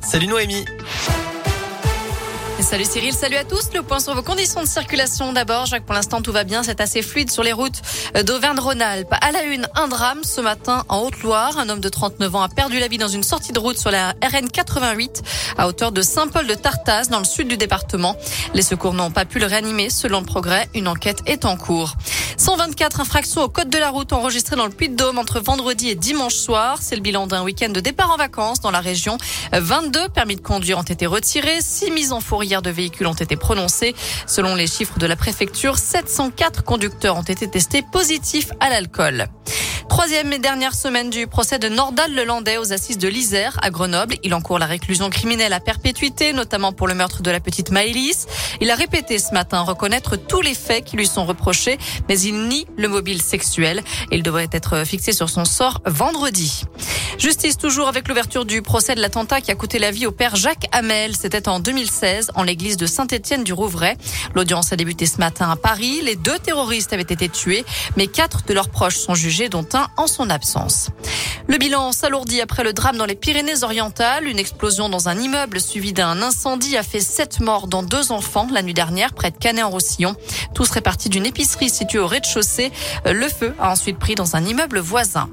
Salut Noémie. Salut Cyril, salut à tous. Le point sur vos conditions de circulation d'abord. Jacques, pour l'instant, tout va bien. C'est assez fluide sur les routes d'Auvergne-Rhône-Alpes. À la une, un drame ce matin en Haute-Loire. Un homme de 39 ans a perdu la vie dans une sortie de route sur la RN 88 à hauteur de Saint-Paul de Tartas dans le sud du département. Les secours n'ont pas pu le réanimer. Selon le progrès, une enquête est en cours. 124 infractions au code de la route enregistrées dans le Puy-de-Dôme entre vendredi et dimanche soir. C'est le bilan d'un week-end de départ en vacances dans la région. 22 permis de conduire ont été retirés. 6 mises en fourrière de véhicules ont été prononcées. Selon les chiffres de la préfecture, 704 conducteurs ont été testés positifs à l'alcool. Troisième et dernière semaine du procès de Nordal Lelandais aux assises de l'Isère à Grenoble. Il encourt la réclusion criminelle à perpétuité, notamment pour le meurtre de la petite Maëlys. Il a répété ce matin reconnaître tous les faits qui lui sont reprochés, mais il nie le mobile sexuel. Il devrait être fixé sur son sort vendredi. Justice toujours avec l'ouverture du procès de l'attentat qui a coûté la vie au père Jacques Hamel. C'était en 2016 en l'église de Saint-Étienne du Rouvray. L'audience a débuté ce matin à Paris. Les deux terroristes avaient été tués, mais quatre de leurs proches sont jugés, dont un en son absence. Le bilan s'alourdit après le drame dans les Pyrénées-Orientales. Une explosion dans un immeuble suivi d'un incendie a fait sept morts dont deux enfants la nuit dernière près de Canet-en-Roussillon. Tous répartis d'une épicerie située au rez-de-chaussée. Le feu a ensuite pris dans un immeuble voisin.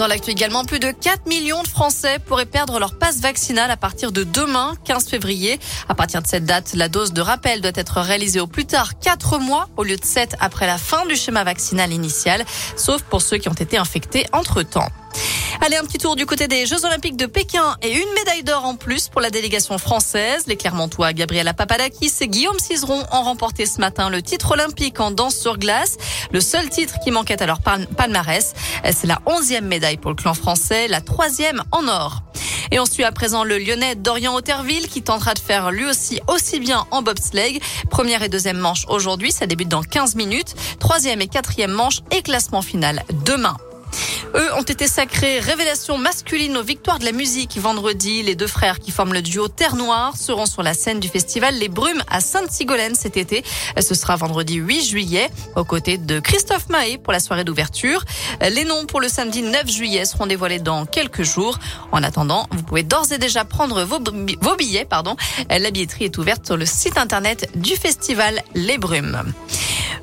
Dans l'actu également, plus de 4 millions de Français pourraient perdre leur passe vaccinale à partir de demain, 15 février. À partir de cette date, la dose de rappel doit être réalisée au plus tard 4 mois au lieu de 7 après la fin du schéma vaccinal initial, sauf pour ceux qui ont été infectés entre-temps. Allez, un petit tour du côté des Jeux Olympiques de Pékin et une médaille d'or en plus pour la délégation française. Les Clermontois Gabriela Papadakis et Guillaume Cizeron ont remporté ce matin le titre olympique en danse sur glace. Le seul titre qui manquait à leur palmarès, c'est la onzième médaille pour le clan français, la troisième en or. Et on suit à présent le Lyonnais Dorian Otterville qui tentera de faire lui aussi aussi bien en bobsleigh. Première et deuxième manche aujourd'hui, ça débute dans 15 minutes. Troisième et quatrième manche et classement final demain. Eux ont été sacrés révélation masculine aux victoires de la musique vendredi. Les deux frères qui forment le duo Terre Noire seront sur la scène du festival Les Brumes à Sainte-Sigolène cet été. Ce sera vendredi 8 juillet aux côtés de Christophe Mahé pour la soirée d'ouverture. Les noms pour le samedi 9 juillet seront dévoilés dans quelques jours. En attendant, vous pouvez d'ores et déjà prendre vos, vos billets. Pardon. La billetterie est ouverte sur le site internet du festival Les Brumes.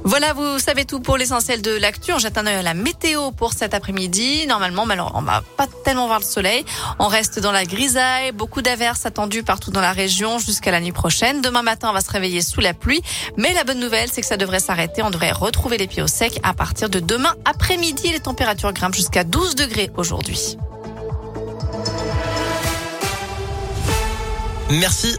Voilà, vous savez tout pour l'essentiel de l'actu. On un œil à la météo pour cet après-midi. Normalement, alors, on va pas tellement voir le soleil. On reste dans la grisaille. Beaucoup d'averses attendues partout dans la région jusqu'à la nuit prochaine. Demain matin, on va se réveiller sous la pluie. Mais la bonne nouvelle, c'est que ça devrait s'arrêter. On devrait retrouver les pieds au sec à partir de demain après-midi. Les températures grimpent jusqu'à 12 degrés aujourd'hui. Merci.